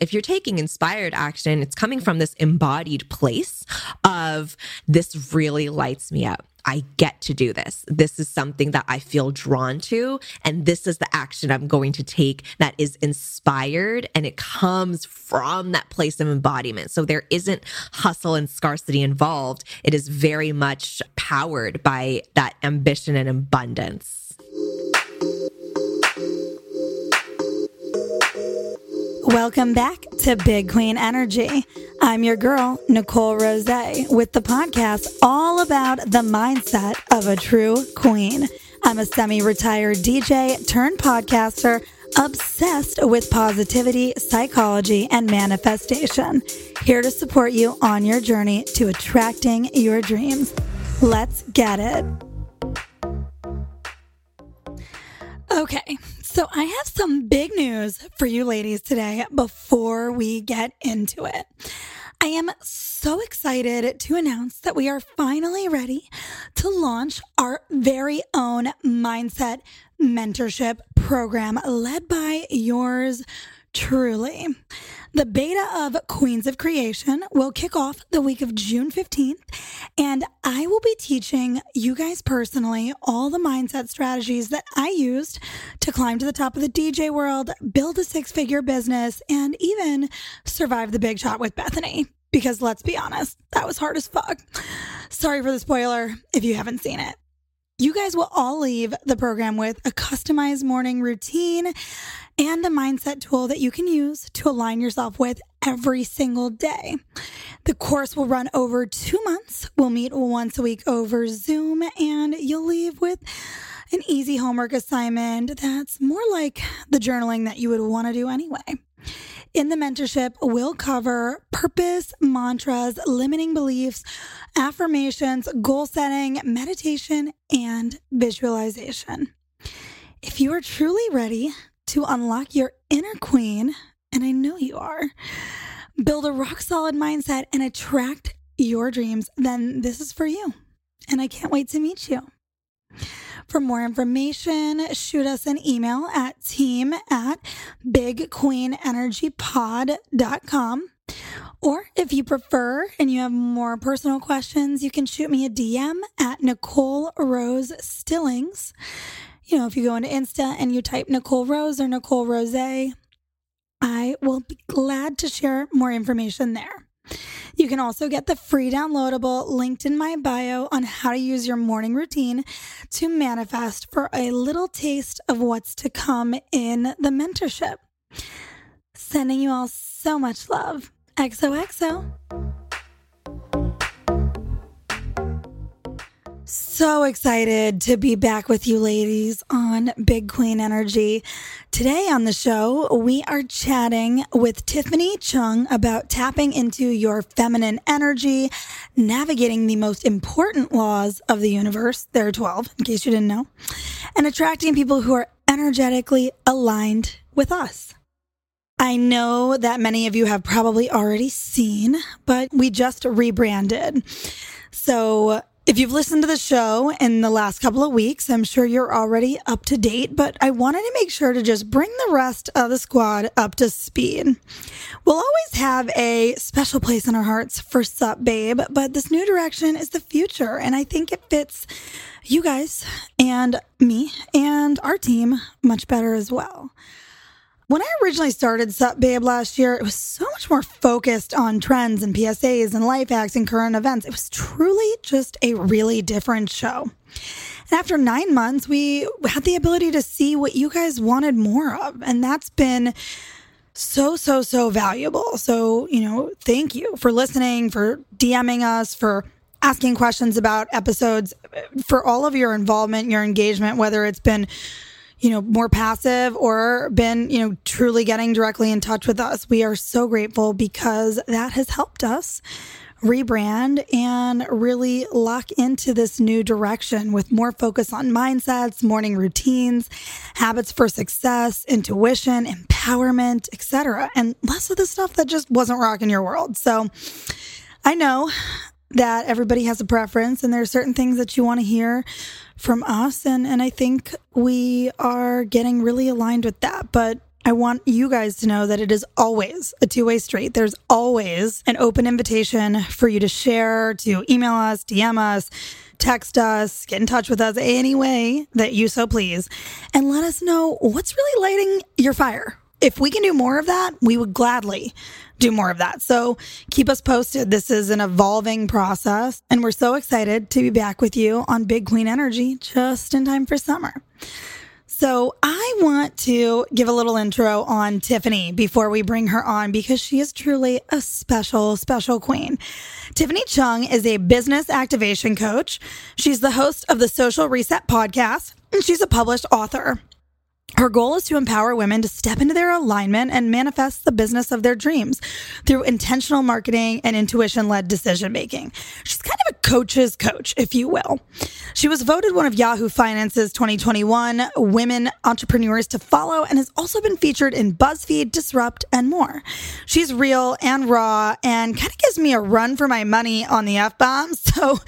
if you're taking inspired action, it's coming from this embodied place of this really lights me up. I get to do this. This is something that I feel drawn to. And this is the action I'm going to take that is inspired and it comes from that place of embodiment. So there isn't hustle and scarcity involved. It is very much powered by that ambition and abundance. Welcome back to Big Queen Energy. I'm your girl, Nicole Rose, with the podcast all about the mindset of a true queen. I'm a semi retired DJ turned podcaster obsessed with positivity, psychology, and manifestation. Here to support you on your journey to attracting your dreams. Let's get it. Okay, so I have some big news for you ladies today before we get into it. I am so excited to announce that we are finally ready to launch our very own mindset mentorship program led by yours truly. The beta of Queens of Creation will kick off the week of June 15th, and I will be teaching you guys personally all the mindset strategies that I used to climb to the top of the DJ world, build a six figure business, and even survive the big shot with Bethany. Because let's be honest, that was hard as fuck. Sorry for the spoiler if you haven't seen it. You guys will all leave the program with a customized morning routine and a mindset tool that you can use to align yourself with every single day. The course will run over two months. We'll meet once a week over Zoom, and you'll leave with an easy homework assignment that's more like the journaling that you would want to do anyway. In the mentorship, we'll cover purpose, mantras, limiting beliefs, affirmations, goal setting, meditation, and visualization. If you are truly ready to unlock your inner queen, and I know you are, build a rock solid mindset and attract your dreams, then this is for you. And I can't wait to meet you. For more information, shoot us an email at team at bigqueenenergypod.com. Or if you prefer and you have more personal questions, you can shoot me a DM at Nicole Rose Stillings you know, if you go into Insta and you type Nicole Rose or Nicole Rose, I will be glad to share more information there. You can also get the free downloadable linked in my bio on how to use your morning routine to manifest for a little taste of what's to come in the mentorship. Sending you all so much love. XOXO. So excited to be back with you ladies on Big Queen Energy. Today on the show, we are chatting with Tiffany Chung about tapping into your feminine energy, navigating the most important laws of the universe. There are 12, in case you didn't know, and attracting people who are energetically aligned with us. I know that many of you have probably already seen, but we just rebranded. So if you've listened to the show in the last couple of weeks, I'm sure you're already up to date, but I wanted to make sure to just bring the rest of the squad up to speed. We'll always have a special place in our hearts for Sup Babe, but this new direction is the future, and I think it fits you guys and me and our team much better as well. When I originally started Sup Babe last year, it was so much more focused on trends and PSAs and life hacks and current events. It was truly just a really different show. And after nine months, we had the ability to see what you guys wanted more of. And that's been so, so, so valuable. So, you know, thank you for listening, for DMing us, for asking questions about episodes, for all of your involvement, your engagement, whether it's been you know, more passive or been, you know, truly getting directly in touch with us. We are so grateful because that has helped us rebrand and really lock into this new direction with more focus on mindsets, morning routines, habits for success, intuition, empowerment, etc. and less of the stuff that just wasn't rocking your world. So I know that everybody has a preference and there are certain things that you want to hear from us and and I think we are getting really aligned with that but I want you guys to know that it is always a two way street. There's always an open invitation for you to share, to email us, DM us, text us, get in touch with us any way that you so please, and let us know what's really lighting your fire. If we can do more of that, we would gladly do more of that. So keep us posted. This is an evolving process, and we're so excited to be back with you on Big Queen Energy just in time for summer. So, I want to give a little intro on Tiffany before we bring her on because she is truly a special, special queen. Tiffany Chung is a business activation coach. She's the host of the Social Reset podcast, and she's a published author. Her goal is to empower women to step into their alignment and manifest the business of their dreams through intentional marketing and intuition led decision making. She's kind of a coach's coach, if you will. She was voted one of Yahoo Finance's 2021 Women Entrepreneurs to Follow and has also been featured in BuzzFeed, Disrupt, and more. She's real and raw and kind of gives me a run for my money on the F bombs. So,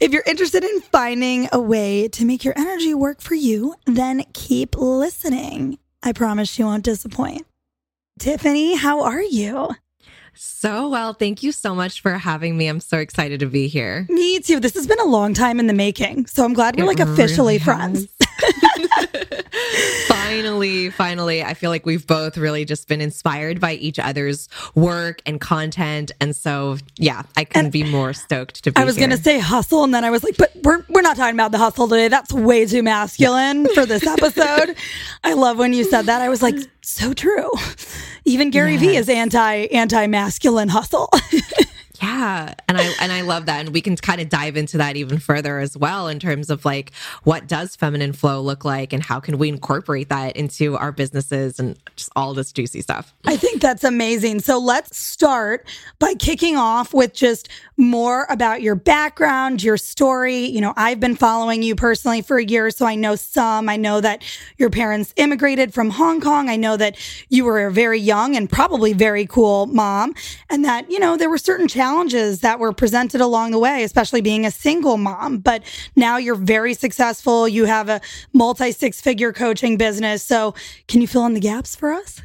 if you're interested in finding a way to make your energy work for you, then keep listening. I promise you won't disappoint. Tiffany, how are you? So well. Thank you so much for having me. I'm so excited to be here. Me too. This has been a long time in the making. So I'm glad we're like officially really friends. Finally, finally, I feel like we've both really just been inspired by each other's work and content. And so, yeah, I couldn't and be more stoked to be I was going to say hustle. And then I was like, but we're, we're not talking about the hustle today. That's way too masculine for this episode. I love when you said that. I was like, so true. Even Gary yes. Vee is anti anti masculine hustle. Yeah, and I and I love that, and we can kind of dive into that even further as well in terms of like what does feminine flow look like, and how can we incorporate that into our businesses and just all this juicy stuff. I think that's amazing. So let's start by kicking off with just more about your background, your story. You know, I've been following you personally for a year, so I know some. I know that your parents immigrated from Hong Kong. I know that you were a very young and probably very cool mom, and that you know there were certain challenges challenges that were presented along the way, especially being a single mom. But now you're very successful. You have a multi six figure coaching business. So, can you fill in the gaps for us?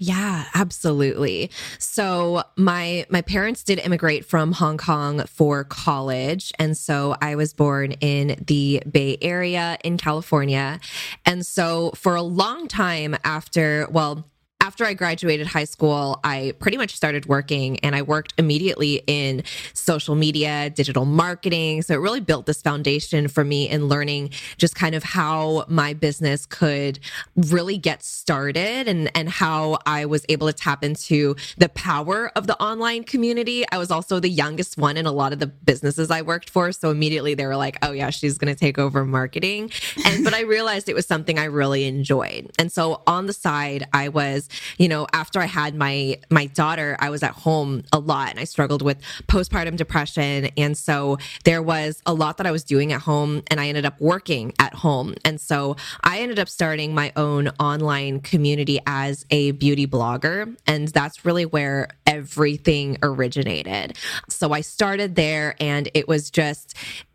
Yeah, absolutely. So my my parents did immigrate from Hong Kong for college and so I was born in the Bay Area in California. And so for a long time after well after I graduated high school, I pretty much started working and I worked immediately in social media, digital marketing. So it really built this foundation for me in learning just kind of how my business could really get started and, and how I was able to tap into the power of the online community. I was also the youngest one in a lot of the businesses I worked for. So immediately they were like, oh, yeah, she's going to take over marketing. And, but I realized it was something I really enjoyed. And so on the side, I was you know, after I had my my daughter, I was at home a lot and I struggled with postpartum depression. And so there was a lot that I was doing at home and I ended up working at home. And so I ended up starting my own online community as a beauty blogger. And that's really where everything originated. So I started there and it was just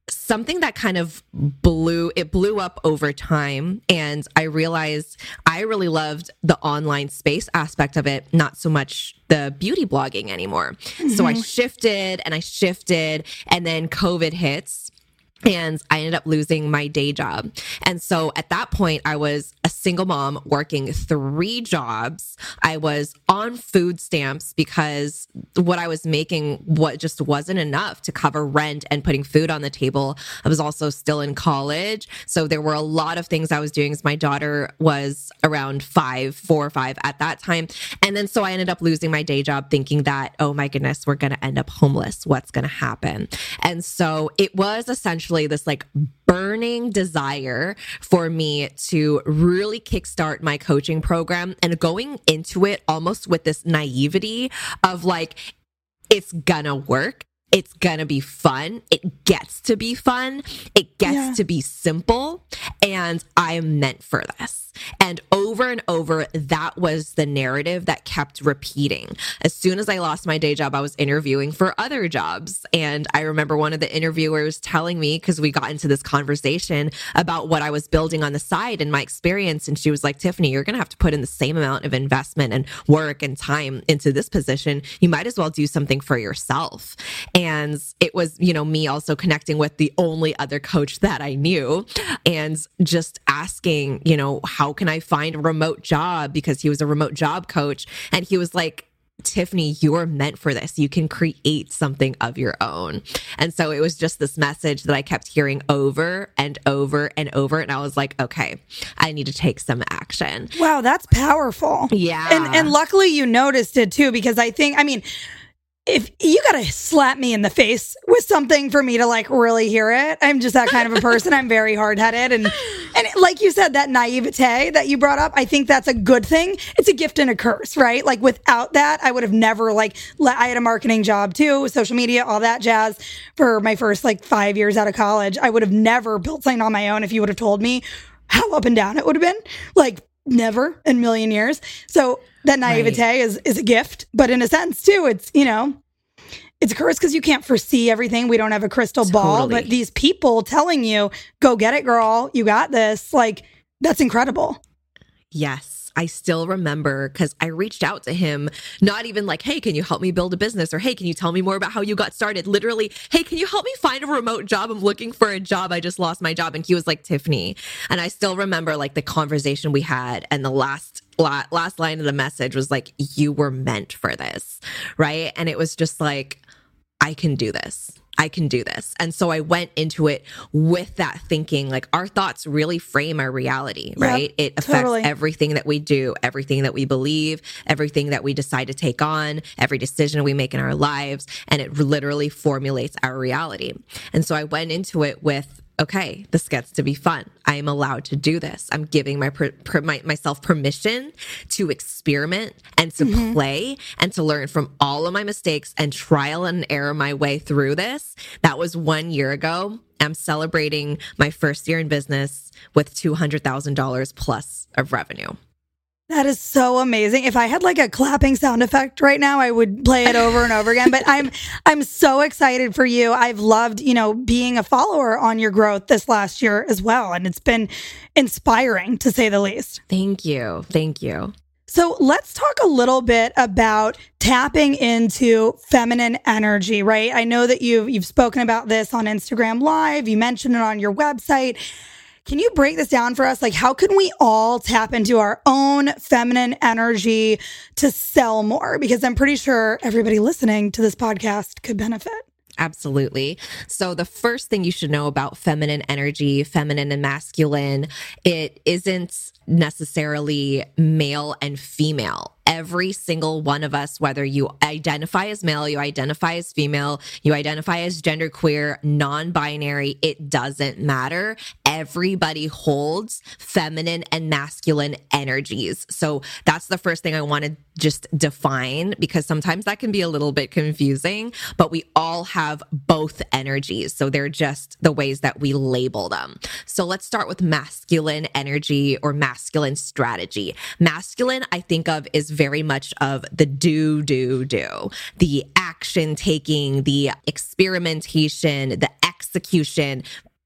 something that kind of blew it blew up over time and i realized i really loved the online space aspect of it not so much the beauty blogging anymore mm-hmm. so i mm-hmm. shifted and i shifted and then covid hits and I ended up losing my day job. And so at that point, I was a single mom working three jobs. I was on food stamps because what I was making what just wasn't enough to cover rent and putting food on the table. I was also still in college. So there were a lot of things I was doing my daughter was around five, four or five at that time. And then so I ended up losing my day job thinking that, oh my goodness, we're going to end up homeless. What's going to happen? And so it was essentially essentially this like burning desire for me to really kickstart my coaching program and going into it almost with this naivety of like, it's gonna work It's to be fun. It gets to be fun. It gets yeah. to be simple. And I am meant for this. And over and over, that was the narrative that kept repeating. As soon as I lost my day job, I was interviewing for other jobs. And I remember one of the interviewers telling me, because we got into this conversation about what I was building on the side and my experience. And she was like, Tiffany, you're going to have to put in the same amount of investment and work and time into this position. You might as well do something for yourself. And it was, you know, me also connecting with the only other coach that I knew and just asking, you know, how can I find a remote job? Because he was a remote job coach. And he was like, Tiffany, you're meant for this. You can create something of your own. And so it was just this message that I kept hearing over and over and over. And I was like, okay, I need to take some action. Wow, that's powerful. Yeah. And and luckily you noticed it too, because I think, I mean, if you gotta slap me in the face with something for me to like really hear it. I'm just that kind of a person. I'm very hard headed and and like you said, that naivete that you brought up, I think that's a good thing. It's a gift and a curse, right? Like without that, I would have never like I had a marketing job too, social media, all that jazz for my first like five years out of college. I would have never built something on my own if you would have told me how up and down it would have been. Like never in a million years. So that naivete right. is is a gift, but in a sense too, it's you know, it's a curse because you can't foresee everything. We don't have a crystal totally. ball, but these people telling you, "Go get it, girl. You got this." Like that's incredible. Yes. I still remember because I reached out to him, not even like, hey, can you help me build a business? Or hey, can you tell me more about how you got started? Literally, hey, can you help me find a remote job? I'm looking for a job. I just lost my job. And he was like, Tiffany. And I still remember like the conversation we had and the last last line of the message was like, You were meant for this. Right. And it was just like, I can do this. I can do this. And so I went into it with that thinking like our thoughts really frame our reality, right? It affects totally. everything that we do, everything that we believe, everything that we decide to take on, every decision we make in our lives, and it literally formulates our reality. And so I went into it with okay, this gets to be fun. I am allowed to do this. I'm giving my, per, per, my myself permission to experiment and to mm-hmm. play and to learn from all of my mistakes and trial and error my way through this. That was one year ago. I'm celebrating my first year in business with $200,000 plus of revenue. That is so amazing. If I had like a clapping sound effect right now, I would play it over and over again. But I'm I'm so excited for you. I've loved, you know, being a follower on your growth this last year as well. And it's been inspiring to say the least. Thank you. Thank you. So let's talk a little bit about tapping into feminine energy, right? I know that you've you've spoken about this on Instagram Live. You mentioned it on your website. Can you break this down for us? Like, how can we all tap into our own feminine energy to sell more? Because I'm pretty sure everybody listening to this podcast could benefit. Absolutely. So the first thing you should know about feminine energy, feminine and masculine, it isn't necessarily male and female every single one of us, whether you identify as male, you identify as female, you identify as genderqueer, non binary, it doesn't matter. Everybody holds feminine and masculine energies. So that's the first thing I want to just define because sometimes that can be a little bit confusing, but we all have both energies. So they're just the ways that we label them. So let's start with masculine energy or masculine strategy. Masculine, I think of is very much of the do, do, do, the action taking, the experimentation, the execution,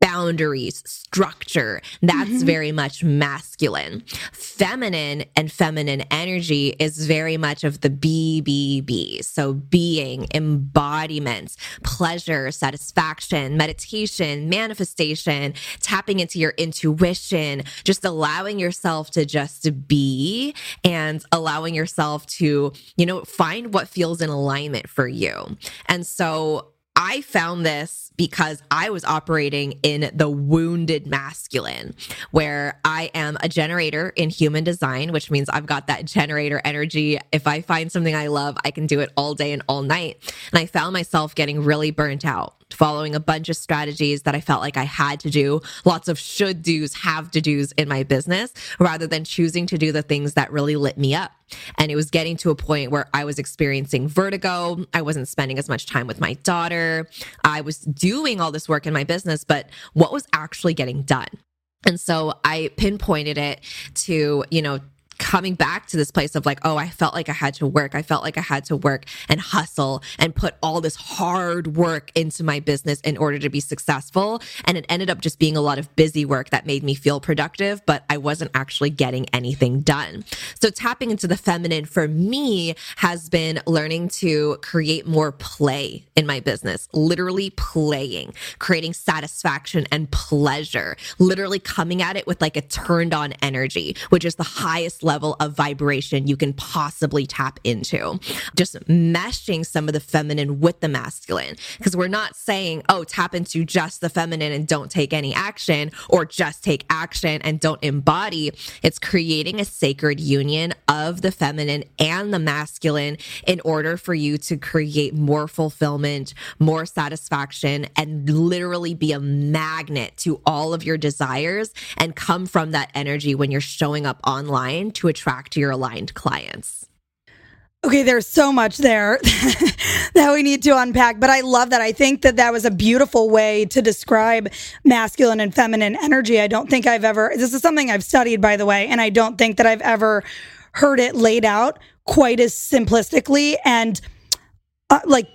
boundaries, structure. That's mm-hmm. very much masculine. Feminine and feminine energy is very much of the BBB. So being, embodiment, pleasure, satisfaction, meditation, manifestation, tapping into your intuition, just allowing yourself to just be and allowing yourself to, you know, find what feels in alignment for you. And so I found this because I was operating in the wounded masculine, where I am a generator in human design, which means I've got that generator energy. If I find something I love, I can do it all day and all night. And I found myself getting really burnt out following a bunch of strategies that I felt like I had to do, lots of should do's, have to do's in my business, rather than choosing to do the things that really lit me up. And it was getting to a point where I was experiencing vertigo. I wasn't spending as much time with my daughter. I was doing all this work in my business, but what was actually getting done? And so I pinpointed it to, you know, coming back to this place of like, oh, I felt like I had to work. I felt like I had to work and hustle and put all this hard work into my business in order to be successful. And it ended up just being a lot of busy work that made me feel productive, but I wasn't actually getting anything done. So tapping into the feminine for me has been learning to create more play in my business, literally playing, creating satisfaction and pleasure, literally coming at it with like a turned on energy, which is the highest level of vibration you can possibly tap into. Just meshing some of the feminine with the masculine. Because we're not saying, oh, tap into just the feminine and don't take any action, or just take action and don't embody. It's creating a sacred union of the feminine and the masculine in order for you to create more fulfillment, more satisfaction, and literally be a magnet to all of your desires and come from that energy when you're showing up online to attract your aligned clients. Okay, there's so much there that we need to unpack, but I love that. I think that that was a beautiful way to describe masculine and feminine energy. I don't think I've ever, this is something I've studied, by the way, and I don't think that I've ever heard it laid out quite as simplistically and uh, like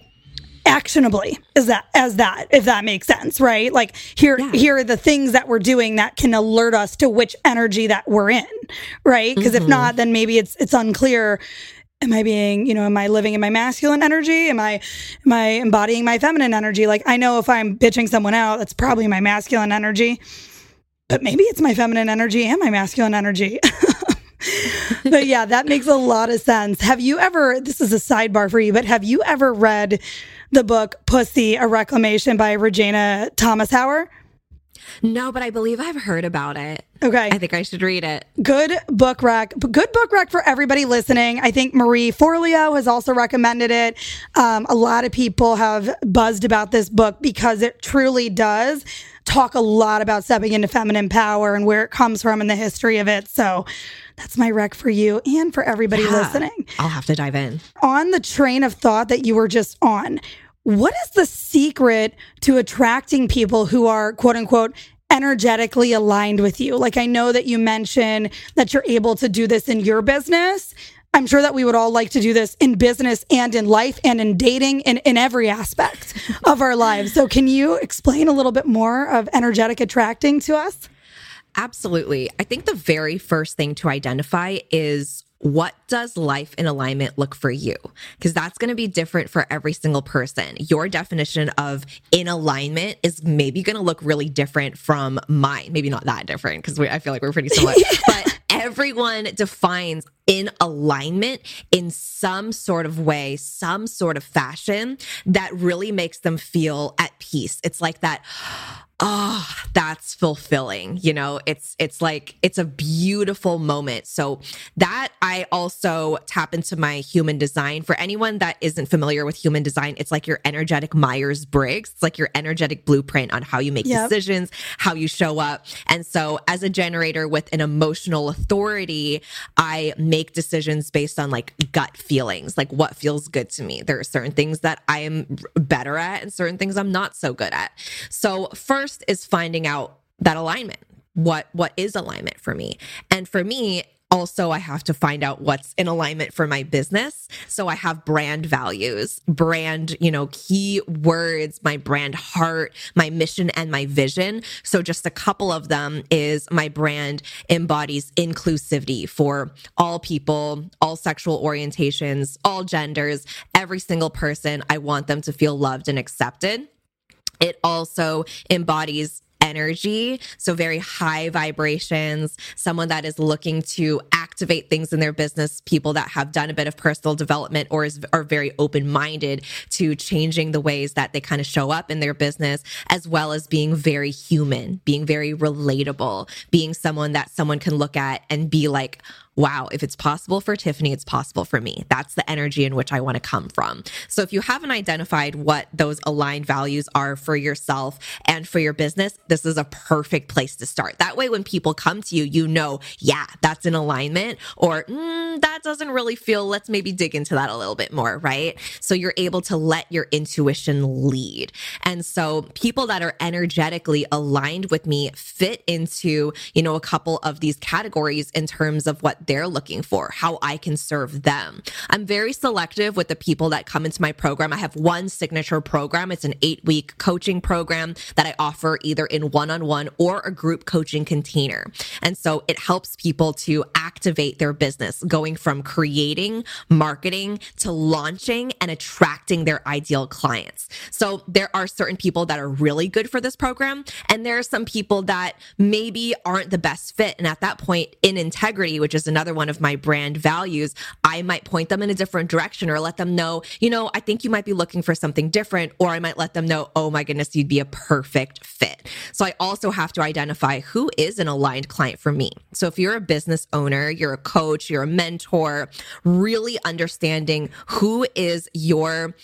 actionably is that as that if that makes sense right like here yeah. here are the things that we're doing that can alert us to which energy that we're in right because mm-hmm. if not then maybe it's it's unclear am i being you know am i living in my masculine energy am i am i embodying my feminine energy like i know if i'm bitching someone out that's probably my masculine energy but maybe it's my feminine energy and my masculine energy but yeah, that makes a lot of sense. Have you ever, this is a sidebar for you, but have you ever read the book Pussy, a Reclamation by Regena Thomashauer? No, but I believe I've heard about it. Okay. I think I should read it. Good book rec. Good book rec for everybody listening. I think Marie Forleo has also recommended it. Um, a lot of people have buzzed about this book because it truly does talk a lot about stepping into feminine power and where it comes from and the history of it. So that's my rec for you and for everybody yeah, listening. I'll have to dive in. On the train of thought that you were just on, what is the secret to attracting people who are quote unquote energetically aligned with you? Like I know that you mentioned that you're able to do this in your business. I'm sure that we would all like to do this in business and in life and in dating and in every aspect of our lives. So, can you explain a little bit more of energetic attracting to us? Absolutely. I think the very first thing to identify is what does life in alignment look for you? Because that's going to be different for every single person. Your definition of in alignment is maybe going to look really different from mine. Maybe not that different because I feel like we're pretty similar. but everyone defines in alignment in some sort of way, some sort of fashion that really makes them feel at peace. It's like that oh that's fulfilling. You know it's it's like it's a beautiful moment. So that i also tap into my human design. For anyone that isn't familiar with human design it's like your energetic myers-briggs. It's like your energetic blueprint on how you make yep. decisions how you show up. And so as a generator with an emotional authority i make decisions based on like gut feelings like what feels good to me. There are certain things that i am better at and certain things i'm not so good at. So first first is finding out that alignment. What what is alignment for me? And for me, also I have to find out what's in alignment for my business. So I have brand values, brand, you know, key words, my brand heart, my mission and my vision. So just a couple of them is my brand embodies inclusivity for all people, all sexual orientations, all genders, every single person. I want them to feel loved and accepted. It also embodies energy. So, very high vibrations, someone that is looking to activate things in their business, people that have done a bit of personal development or is, are very open minded to changing the ways that they kind of show up in their business, as well as being very human, being very relatable, being someone that someone can look at and be like, wow, if it's possible for Tiffany, it's possible for me. That's the energy in which I want to come from. So if you haven't identified what those aligned values are for yourself and for your business, this is a perfect place to start. That way, when people come to you, you know, yeah, that's in alignment, or mm, that doesn't really feel, let's maybe dig into that a little bit more, right? So you're able to let your intuition lead. And so people that are energetically aligned with me fit into, you know, a couple of these categories in terms of what they're looking for, how I can serve them. I'm very selective with the people that come into my program. I have one signature program. It's an eight week coaching program that I offer either in one on one or a group coaching container. And so it helps people to activate their business going from creating, marketing to launching and attracting their ideal clients. So there are certain people that are really good for this program. And there are some people that maybe aren't the best fit. And at that point in integrity, which is another one of my brand values, I might point them in a different direction or let them know, you know, I think you might be looking for something different. Or I might let them know, oh my goodness, you'd be a perfect fit. So I also have to identify who is an aligned client for me. So if you're a business owner, you're a coach, you're a mentor, really understanding who is your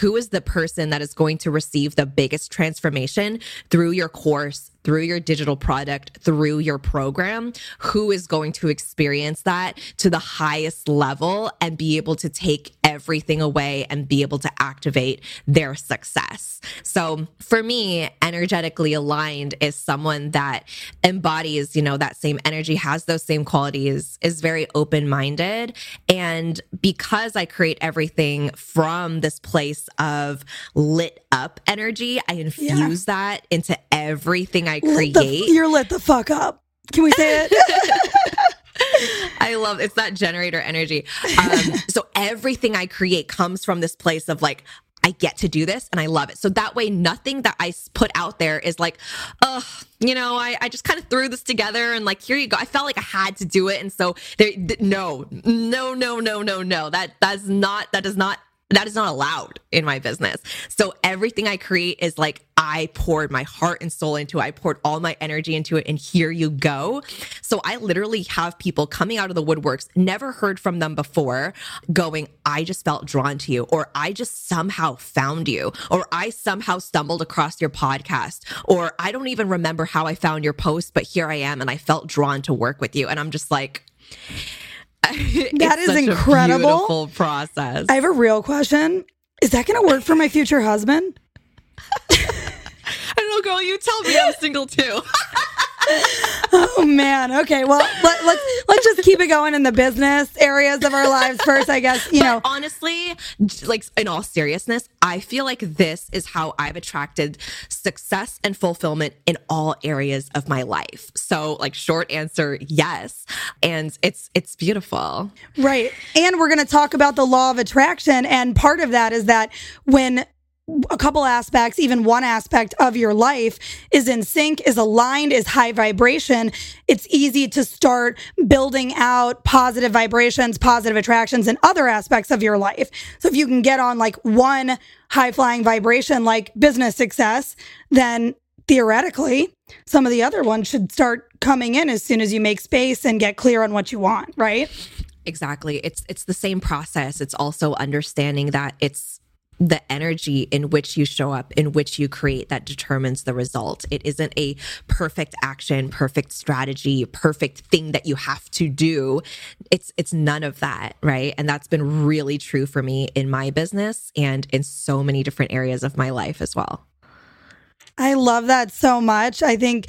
who is the person that is going to receive the biggest transformation through your course through your digital product, through your program, who is going to experience that to the highest level and be able to take everything away and be able to activate their success. So for me, energetically aligned is someone that embodies, you know, that same energy, has those same qualities, is very open minded. And because I create everything from this place of lit up energy, I infuse yeah. that into everything I create. The, you're lit the fuck up. Can we say it? I love it's that generator energy. Um, so everything I create comes from this place of like, I get to do this and I love it. So that way, nothing that I put out there is like, oh, you know, I, I just kind of threw this together and like, here you go. I felt like I had to do it. And so there, no, no, no, no, no, no, that, that's not, that does not that is not allowed in my business. So everything I create is like I poured my heart and soul into it. I poured all my energy into it and here you go. So I literally have people coming out of the woodworks, never heard from them before, going, I just felt drawn to you, or I just somehow found you, or I somehow stumbled across your podcast, or I don't even remember how I found your post, but here I am and I felt drawn to work with you. And I'm just like, that is incredible. process. I have a real question. Is that going to work for my future husband? I don't know, girl. You tell me. I'm single too. oh man. Okay. Well, let, us let's, let's just keep it going in the business areas of our lives first. I guess you but know. Honestly, like in all seriousness, I feel like this is how I've attracted success and fulfillment in all areas of my life. So, like, short answer, yes, and it's it's beautiful. Right. And we're going to talk about the law of attraction, and part of that is that when a couple aspects, even one aspect of your life is in sync, is aligned, is high vibration, it's easy to start building out positive vibrations, positive attractions in other aspects of your life. So if you can get on like one high flying vibration, like business success, then theoretically, some of the other ones should start coming in as soon as you make space and get clear on what you want, right? Exactly. It's it's the same process. It's also understanding that it's the energy in which you show up, in which you create that determines the result. It isn't a perfect action, perfect strategy, perfect thing that you have to do. It's it's none of that, right? And that's been really true for me in my business and in so many different areas of my life as well. I love that so much. I think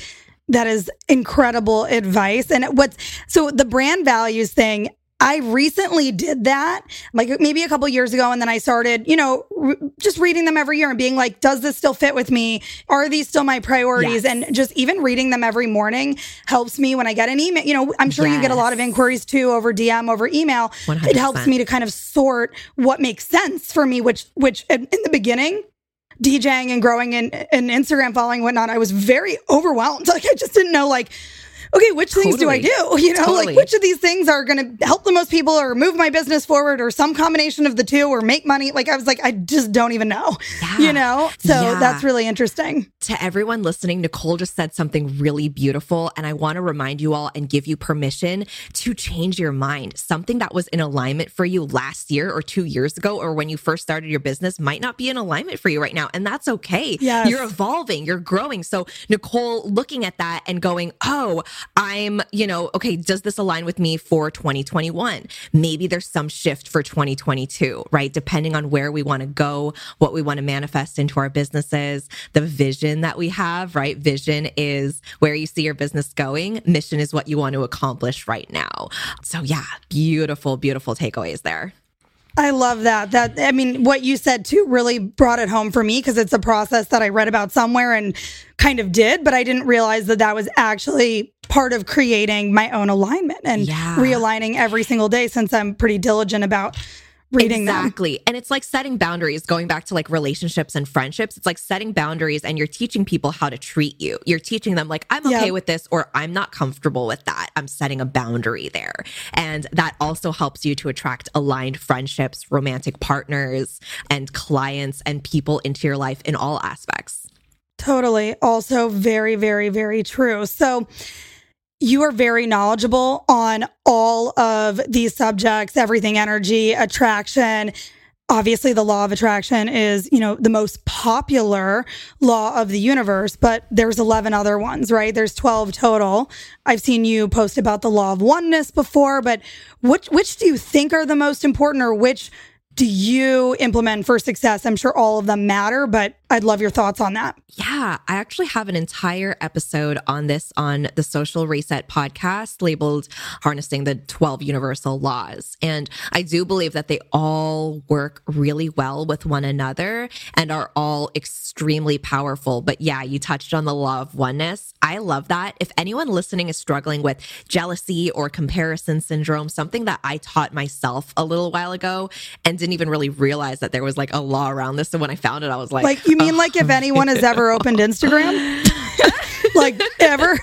that is incredible advice. And what's so the brand values thing, I recently did that, like maybe a couple years ago. And then I started, you know, re- just reading them every year and being like, does this still fit with me? Are these still my priorities? Yes. And just even reading them every morning helps me when I get an email. You know, I'm sure yes. you get a lot of inquiries too over DM, over email. 100%. It helps me to kind of sort what makes sense for me, which, which in the beginning, DJing and growing an, an Instagram following and whatnot, I was very overwhelmed. Like I just didn't know like okay, which things do I do? You know, Totally. like which of these things are going to help the most people or move my business forward or some combination of the two or make money? Like I was like, I just don't even know, Yeah. you know? So Yeah. that's really interesting. to everyone listening, Nicole just said something really beautiful. And I want to remind you all and give you permission to change your mind. Something that was in alignment for you last year or two years ago, or when you first started your business, might not be in alignment for you right now. And that's okay. Yes. You're evolving, you're growing. So, Nicole, looking at that and going, oh, I'm, you know, okay, does this align with me for 2021? Maybe there's some shift for 2022, right? Depending on where we want to go, what we want to manifest into our businesses, the vision that we have, right? Vision is where you see your business going, mission is what you want to accomplish right now. So, yeah, beautiful, beautiful takeaways there. I love that. That I mean, what you said too really brought it home for me because it's a process that I read about somewhere and kind of did, but I didn't realize that that was actually part of creating my own alignment and Yeah. realigning every single day since I'm pretty diligent about reading them. exactly and it's like setting boundaries going back to like relationships and friendships it's like setting boundaries and you're teaching people how to treat you you're teaching them like i'm okay Yeah. with this or i'm not comfortable with that i'm setting a boundary there and that also helps you to attract aligned friendships romantic partners and clients and people into your life in all aspects Totally. Also, very, very, very true. So, you are very knowledgeable on all of these subjects, everything energy, attraction. Obviously, the law of attraction is, you know, the most popular law of the universe, but there's 11 other ones, right? There's 12 total. I've seen you post about the law of oneness before, but which which do you think are the most important or which do you implement for success? I'm sure all of them matter, but I'd love your thoughts on that. Yeah, I actually have an entire episode on this on the Social Reset podcast labeled Harnessing the 12 Universal Laws. And I do believe that they all work really well with one another and are all extremely powerful. But yeah, you touched on the law of oneness. I love that. If anyone listening is struggling with jealousy or comparison syndrome, something that I taught myself a little while ago and didn't even really realize that there was like a law around this. So when I found it, I was like, Like, you mean like if oh. anyone has ever opened Instagram? like, ever?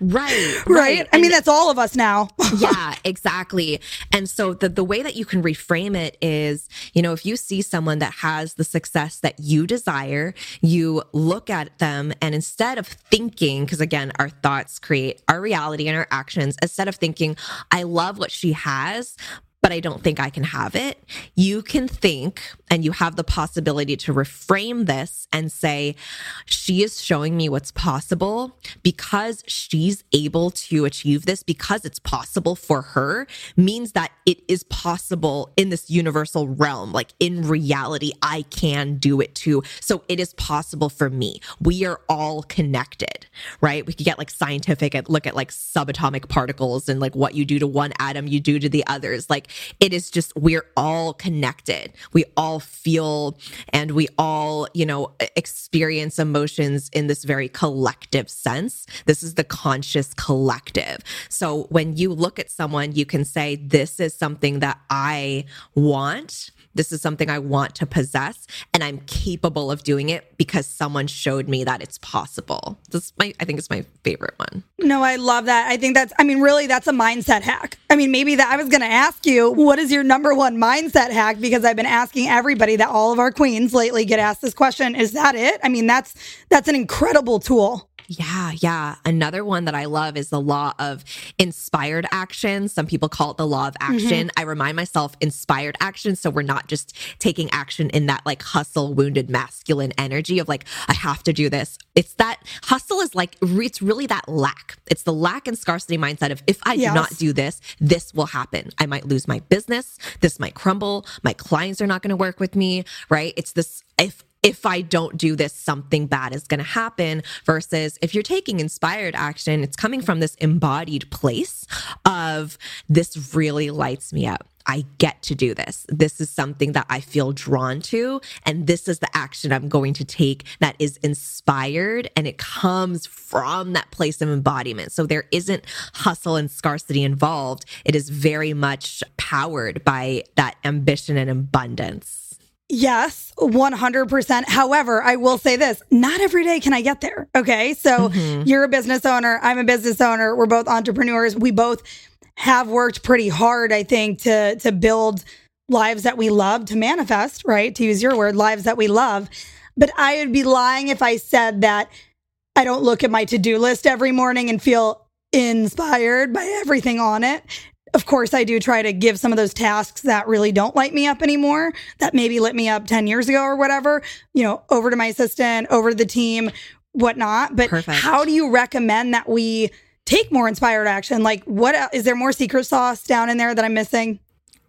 right, Right? I mean, And- that's all of us now. yeah, exactly. And so the the way that you can reframe it is, you know, if you see someone that has the success that you desire, you look at them and instead of thinking because again, our thoughts create our reality and our actions, instead of thinking, I love what she has, but I don't think I can have it. You can think and you have the possibility to reframe this and say, she is showing me what's possible because she's able to achieve this, because it's possible for her, means that it is possible in this universal realm. Like in reality, I can do it too. So it is possible for me. We are all connected, right? We could get like scientific and look at like subatomic particles and like what you do to one atom, you do to the others. Like it is just, we're all connected. We all feel and we all, you know, experience emotions in this very collective sense. This is the conscious collective. So when you look at someone, you can say, This is something that I want. This is something I want to possess, and I'm capable of doing it because someone showed me that it's possible. This is my, I think it's my favorite one. No, I love that. I think that's, I mean, really, that's a mindset hack. I mean, maybe that I was going to ask you, what is your number one mindset hack? Because I've been asking everybody that all of our queens lately get asked this question. Is that it? I mean, that's, that's an incredible tool. Yeah, yeah. Another one that I love is the law of inspired action. Some people call it the law of mm-hmm. action. I remind myself inspired action. So we're not just taking action in that like hustle, wounded masculine energy of like, I have to do this. It's that hustle is like, it's really that lack. It's the lack and scarcity mindset of if I Yes. do not do this, this will happen. I might lose my business. This might crumble. My clients are not going to work with me, right? It's this, if, if I don't do this, something bad is going to happen. Versus if you're taking inspired action, it's coming from this embodied place of this really lights me up. I get to do this. This is something that I feel drawn to. And this is the action I'm going to take that is inspired and it comes from that place of embodiment. So there isn't hustle and scarcity involved. It is very much powered by that ambition and abundance. Yes, 100%. However, I will say this not every day can I get there. Okay. So mm-hmm. you're a business owner. I'm a business owner. We're both entrepreneurs. We both have worked pretty hard, I think, to, to build lives that we love, to manifest, right? To use your word, lives that we love. But I would be lying if I said that I don't look at my to do list every morning and feel inspired by everything on it of course, I do try to give some of those tasks that really don't light me up anymore, that maybe lit me up 10 years ago or whatever, you know, over to my assistant, over to the team, whatnot. But Perfect. how do you recommend that we take more inspired action? Like, what is there more secret sauce down in there that I'm missing?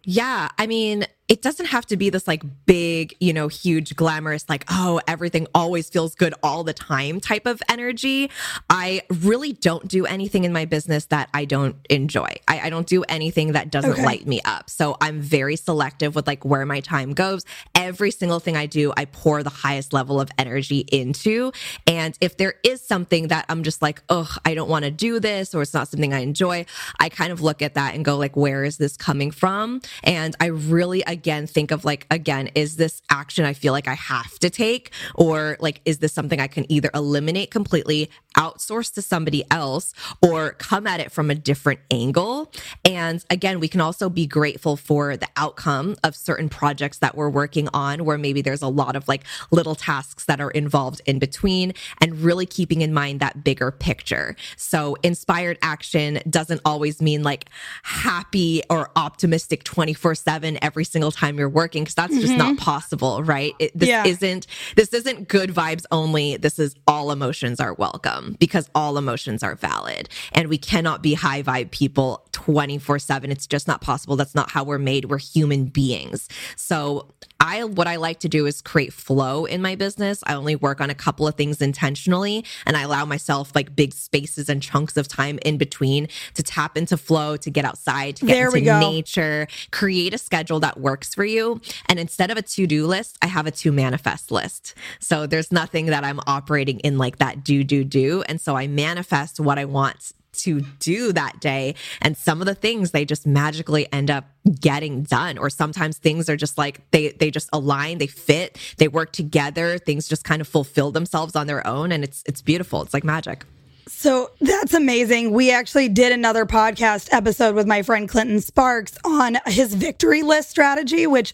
Yeah. I mean, it doesn't have to be this like big, you know, huge, glamorous, like, oh, everything always feels good all the time type of energy. I really don't do anything in my business that I don't enjoy. I, I don't do anything that doesn't okay. light me up. So I'm very selective with like where my time goes. Every single thing I do, I pour the highest level of energy into. And if there is something that I'm just like, oh, I don't want to do this or it's not something I enjoy, I kind of look at that and go, like, where is this coming from? And I really, I again think of like again is this action i feel like i have to take? Or like is this something i can either eliminate completely outsource to somebody else or come at it from a different angle? And again we can also be grateful for the outcome of certain projects that we're working on where maybe there's a lot of like little tasks that are involved in between and really keeping in mind that bigger picture. So inspired action doesn't always mean like happy or optimistic 24 7 every single single time you're working because that's just mm-hmm. not possible, right? It, this yeah. isn't this isn't good vibes only. This is all emotions are welcome because all emotions are valid, and we cannot be high vibe people 24 7 it's just not possible that's not how we're made we're human beings so i what i like to do is create flow in my business. I only work on a couple of things intentionally and i allow myself like big spaces and chunks of time in between to tap into flow to get outside to get there into nature create a schedule that works for you. And instead of a to-do list i have a to manifest list. So there's nothing that i'm operating in like that do do do. And so i manifest what i want to do that day. And some of the things they just magically end up getting done. Or sometimes things are just like they they just align, they fit, they work together, things just kind of fulfill themselves on their own. And it's it's beautiful. It's like magic. So that's amazing. We actually did another podcast episode with my friend Clinton Sparks on his victory list strategy, which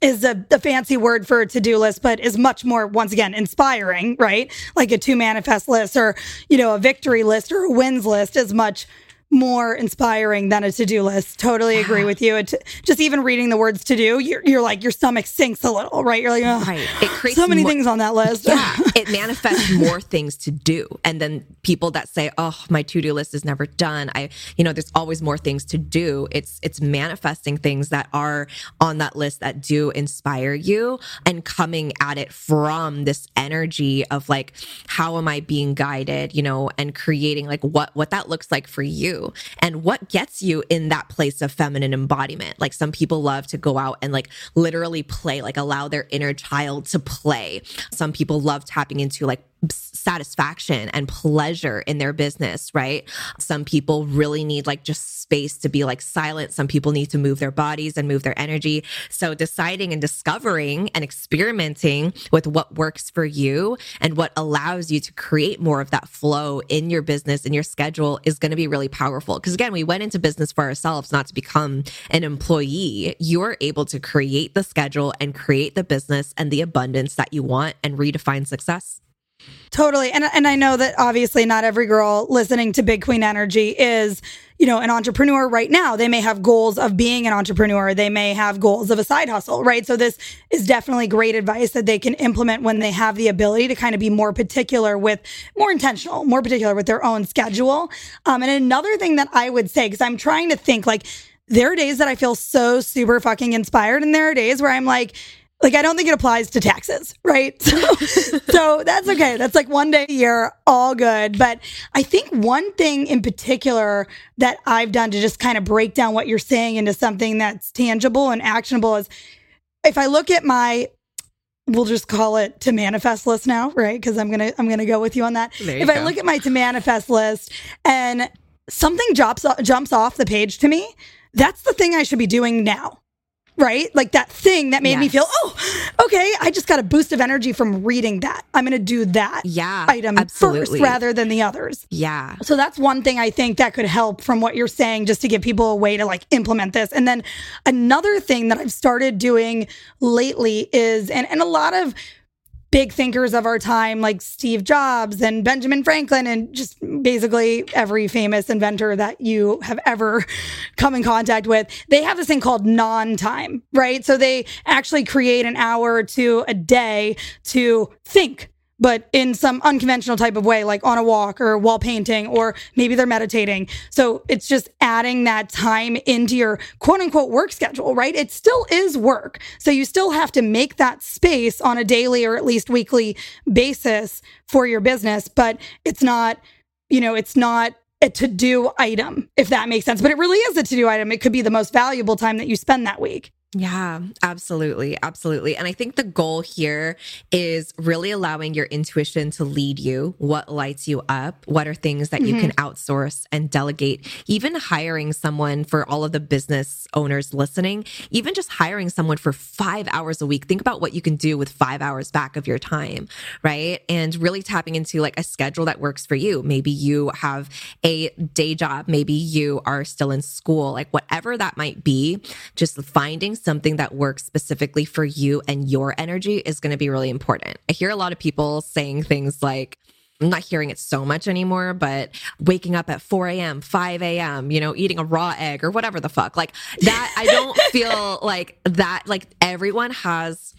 is a, a, fancy word for a to-do list, but is much more, once again, inspiring, right? Like a two manifest list or, you know, a victory list or a wins list is much more inspiring than a to-do list. Totally agree with you. It, just even reading the words to do, you're, you're like your stomach sinks a little, right? You're like, oh, right. It creates so many more, things on that list. Yeah, it manifests more things to do, and then people that say, "Oh, my to-do list is never done." I, you know, there's always more things to do. It's it's manifesting things that are on that list that do inspire you, and coming at it from this energy of like, how am I being guided? You know, and creating like what what that looks like for you and what gets you in that place of feminine embodiment. Like some people love to go out and like literally play, like allow their inner child to play. Some people love tapping into like satisfaction and pleasure in their business, right? Some people really need like just space to be like silent. Some people need to move their bodies and move their energy. So deciding and discovering and experimenting with what works for you and what allows you to create more of that flow in your business and your schedule is going to be really powerful. Because again, we went into business for ourselves, not to become an employee. You're able to create the schedule and create the business and the abundance that you want and redefine success. Totally. And and I know that obviously not every girl listening to Big Queen Energy is, you know, an entrepreneur right now. They may have goals of being an entrepreneur. They may have goals of a side hustle, right? So this is definitely great advice that they can implement when they have the ability to kind of be more particular with more intentional, more particular with their own schedule. Um, and another thing that I would say, because I'm trying to think like there are days that I feel so super fucking inspired, and there are days where I'm like, like I don't think it applies to taxes, right? So, so that's okay. That's like one day a year, all good. But I think one thing in particular that I've done to just kind of break down what you're saying into something that's tangible and actionable is if I look at my we'll just call it to manifest list now, right? Because I'm gonna I'm gonna go with you on that. You if go. I look at my to manifest list and something jumps jumps off the page to me, that's the thing I should be doing now right? Like that thing that made yes. me feel, oh, okay, I just got a boost of energy from reading that. I'm going to do that yeah, item absolutely. first rather than the others. Yeah. So that's one thing I think that could help from what you're saying, just to give people a way to like implement this. And then another thing that I've started doing lately is, and, and a lot of big thinkers of our time like Steve Jobs and Benjamin Franklin and just basically every famous inventor that you have ever come in contact with, they have this thing called non time, right? So they actually create an hour to a day to think but in some unconventional type of way, like on a walk or while painting, or maybe they're meditating. So it's just adding that time into your quote unquote work schedule, right? It still is work. So you still have to make that space on a daily or at least weekly basis for your business, but it's not, you know, it's not a to do item, if that makes sense. But it really is a to do item. It could be the most valuable time that you spend that week. Yeah, absolutely. Absolutely. And I think the goal here is really allowing your intuition to lead you. What lights you up? What are things that mm-hmm. you can mm-hmm. outsource and delegate? Even hiring someone for all of the business owners listening, even just hiring someone for five hours a week. Think about what you can do with five hours back of your time, right? And really tapping into like a schedule that works for you. Maybe you have a day job, maybe you are still in school, like whatever that might be, just finding something that works specifically for you and your energy is going to be really important. I hear a lot of people saying things like, I'm not hearing it so much anymore, but waking up at 4 a.m., 5 a.m., you know, eating a raw egg or whatever the fuck. Like that, I don't feel like that, like everyone has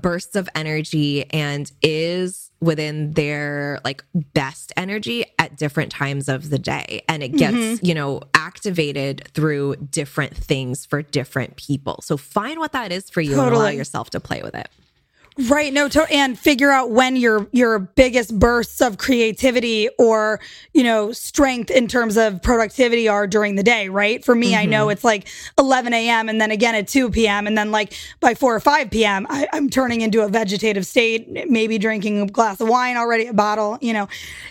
bursts of energy and is within their like best energy at different times of the day. And it gets, mm-hmm. you know, activated through different things for different people. So find what that is for you totally. and allow yourself to play with it. Right. No, to, and figure out when your your biggest bursts of creativity or you know strength in terms of productivity are during the day. Right. For me, mm-hmm. I know mm-hmm. it's like 11 a.m. and then again at 2 p.m. and then like by 4 or 5 p.m. I, I'm turning into a vegetative state, maybe drinking a glass of wine already, a bottle. You know,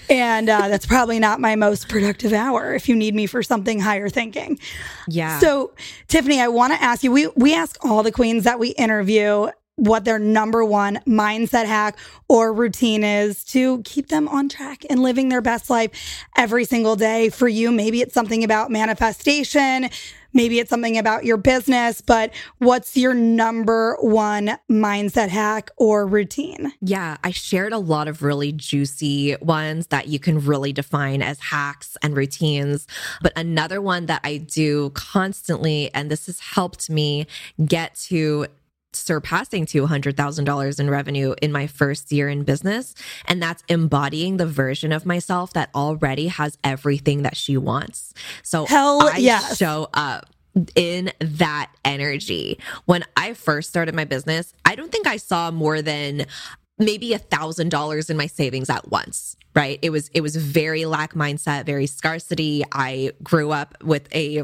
and uh, that's probably not my most productive hour. If you need me for something higher thinking. Yeah. So Tiffany, I want to ask you. We we ask all the queens that we interview what their number one mindset hack or routine is to keep them on track and living their best life every single day. For you, maybe it's something about manifestation. Maybe it's something about your business, but what's your number one mindset hack or routine? Yeah, I shared a lot of really juicy ones that you can really define as hacks and routines. But another one that I do constantly, and this has helped me get to surpassing $200,000 in revenue in my first year in business. And that's embodying the version of myself that already has everything that she wants. So Hell I yes. show up in that energy. When I first started my business, I don't think I saw more than maybe a thousand dollars in my savings at once right? It was it was very lack mindset very scarcity. I grew up with a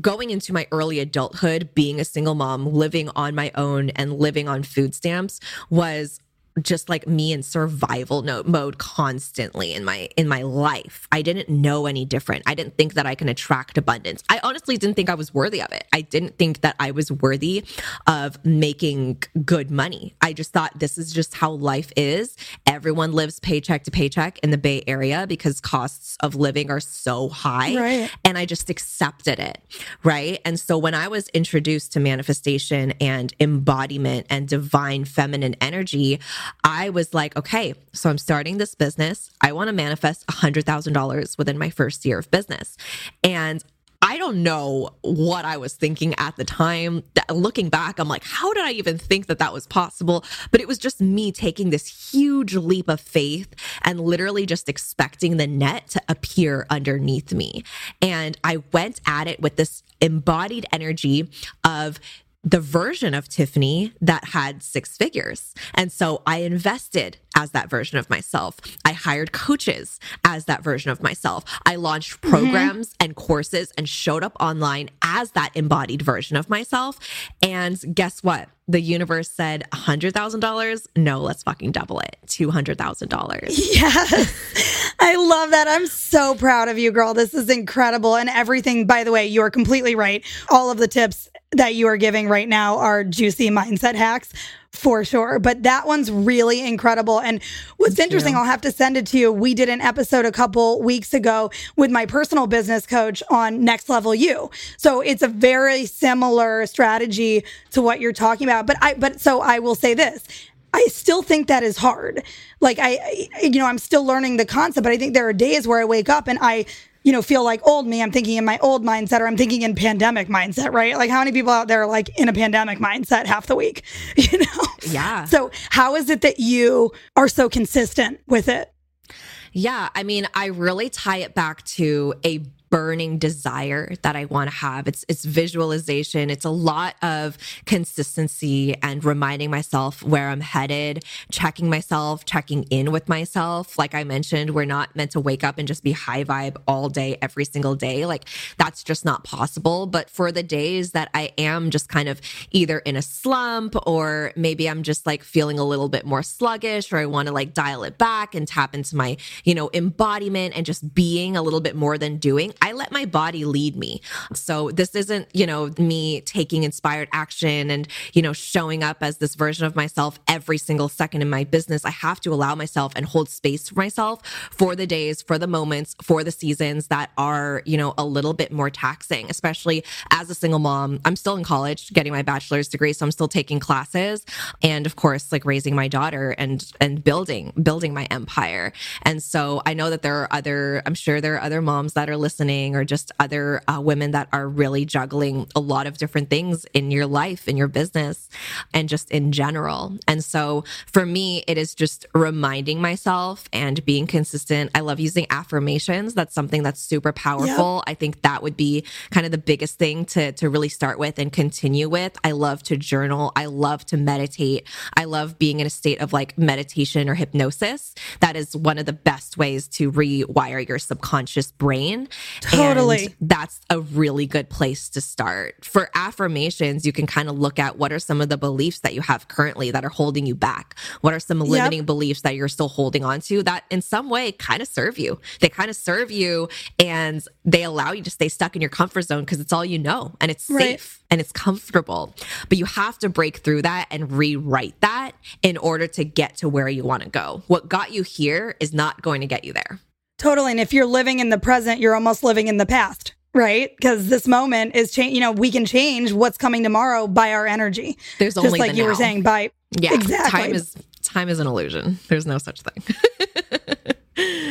going into my early adulthood being a single mom living on my own and living on food stamps was just like me in survival mode constantly in my in my life. I didn't know any different. I didn't think that I can attract abundance. I honestly didn't think I was worthy of it. I didn't think that I was worthy of making good money. I just thought this is just how life is. Everyone lives paycheck to paycheck in the Bay Area because costs of living are so high. Right. And I just accepted it. Right. And so when I was introduced to manifestation and embodiment and divine feminine energy, I was like, okay, so I'm starting this business. I want to manifest $100,000 within my first year of business. And I don't know what I was thinking at the time. Looking back, I'm like, how did I even think that that was possible? But it was just me taking this huge leap of faith and literally just expecting the net to appear underneath me. And I went at it with this embodied energy of the version of Tiffany that had six figures. And so I invested as that version of myself. I hired coaches as that version of myself. I launched mm-hmm. programs mm-hmm. and courses and showed up online as that embodied version of myself. And guess what? The universe said $100,000. No, let's fucking double it. $200,000. Yes. I love that. I'm so proud of you, girl. This is incredible. And everything, by the way, you're completely right. All of the tips that you are giving right now are juicy mindset hacks for sure. But that one's really incredible. And what's Thank interesting, you. I'll have to send it to you. We did an episode a couple weeks ago with my personal business coach on Next Level You. So it's a very similar strategy to what you're talking about. But I, but so I will say this. I still think that is hard. Like I, I, you know, I'm still learning the concept, but I think there are days where I wake up and I you know, feel like old me. I'm thinking in my old mindset or I'm thinking in pandemic mindset, right? Like how many people out there are like in a pandemic mindset half the week, you know? Yeah. So how is it that you are so consistent with it? Yeah, I mean, I really tie it back to a burning desire that I want to have. It's it's visualization. It's a lot of consistency and reminding myself where I'm headed, checking myself, checking in with myself. Like I mentioned, we're not meant to wake up and just be high vibe all day every single day. Like that's just not possible, but for the days that I am just kind of either in a slump or maybe I'm just like feeling a little bit more sluggish or I want to like dial it back and tap into my, you know, embodiment and just being a little bit more than doing. I let my body lead me. So this isn't, you know, me taking inspired action and, you know, showing up as this version of myself every single second in my business. I have to allow myself and hold space for myself for the days, for the moments, for the seasons that are, you know, a little bit more taxing, especially as a single mom. I'm still in college getting my bachelor's degree, so I'm still taking classes and of course like raising my daughter and and building building my empire. And so I know that there are other I'm sure there are other moms that are listening listening or just other uh, women that are really juggling a lot of different things in your life, in your business, and just in general. And so for me, it is just reminding myself and being consistent. I love using affirmations. That's something that's super powerful. Yep. I think that would be kind of the biggest thing to, to really start with and continue with. I love to journal. I love to meditate. I love being in a state of like meditation or hypnosis. That is one of the best ways to rewire your subconscious brain. Totally. And that's a really good place to start. For affirmations, you can kind of look at what are some of the beliefs that you have currently that are holding you back? What are some limiting yep. beliefs that you're still holding on to that in some way kind of serve you? They kind of serve you and they allow you to stay stuck in your comfort zone because it's all you know and it's right. safe and it's comfortable. But you have to break through that and rewrite that in order to get to where you want to go. What got you here is not going to get you there. Totally. And if you're living in the present, you're almost living in the past, right? Because this moment is change. You know, we can change what's coming tomorrow by our energy. There's only just like you now. were saying by yeah. Exactly. Time is time is an illusion. There's no such thing.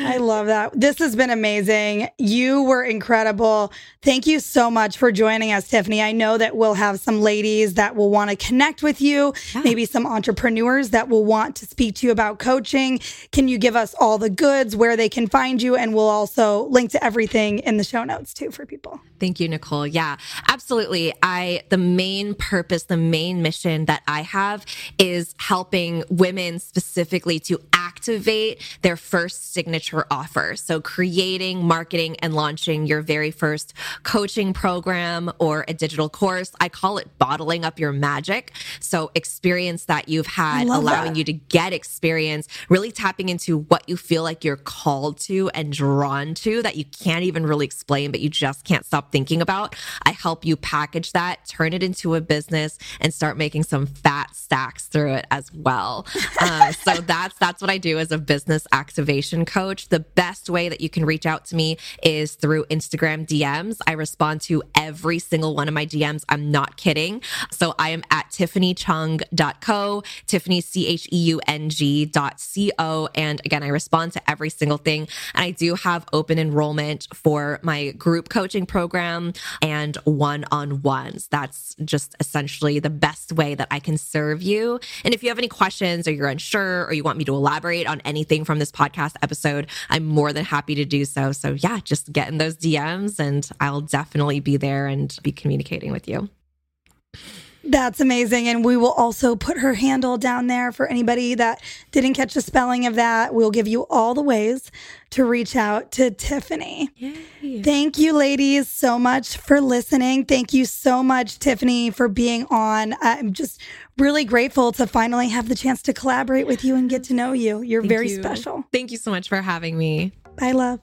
I love that. This has been amazing. You were incredible. Thank you so much for joining us, Tiffany. I know that we'll have some ladies that will want to connect with you, yeah. maybe some entrepreneurs that will want to speak to you about coaching. Can you give us all the goods, where they can find you? And we'll also link to everything in the show notes too for people. Thank you, Nicole. Yeah, absolutely. I, the main purpose, the main mission that I have is helping women specifically to activate their first signature offer. So creating, marketing, and launching your very first coaching program or a digital course. I call it bottling up your magic. So experience that you've had, allowing that. you to get experience, really tapping into what you feel like you're called to and drawn to that you can't even really explain, but you just can't stop thinking about. I help you package that, turn it into a business, and start making some fat stacks through it as well. Um, so that's that's what I do as a business activation coach. The best way that you can reach out to me is through Instagram DMs. I respond to every single one of my DMs. I'm not kidding. So I am at tiffanycheung.co, Tiffany C H E U N G dot C O. And again, I respond to every single thing. And I do have open enrollment for my group coaching program and one on ones. That's just essentially the best way that I can serve you. And if you have any questions or you're unsure or you want me to elaborate on anything from this podcast episode, I'm more than happy to do so. So, yeah, just get in those DMs and I'll definitely be there and be communicating with you. That's amazing. And we will also put her handle down there for anybody that didn't catch the spelling of that. We'll give you all the ways to reach out to Tiffany. Yay. Thank you, ladies, so much for listening. Thank you so much, Tiffany, for being on. I'm just really grateful to finally have the chance to collaborate with you and get to know you. You're Thank very you. special. Thank you so much for having me. Bye, love.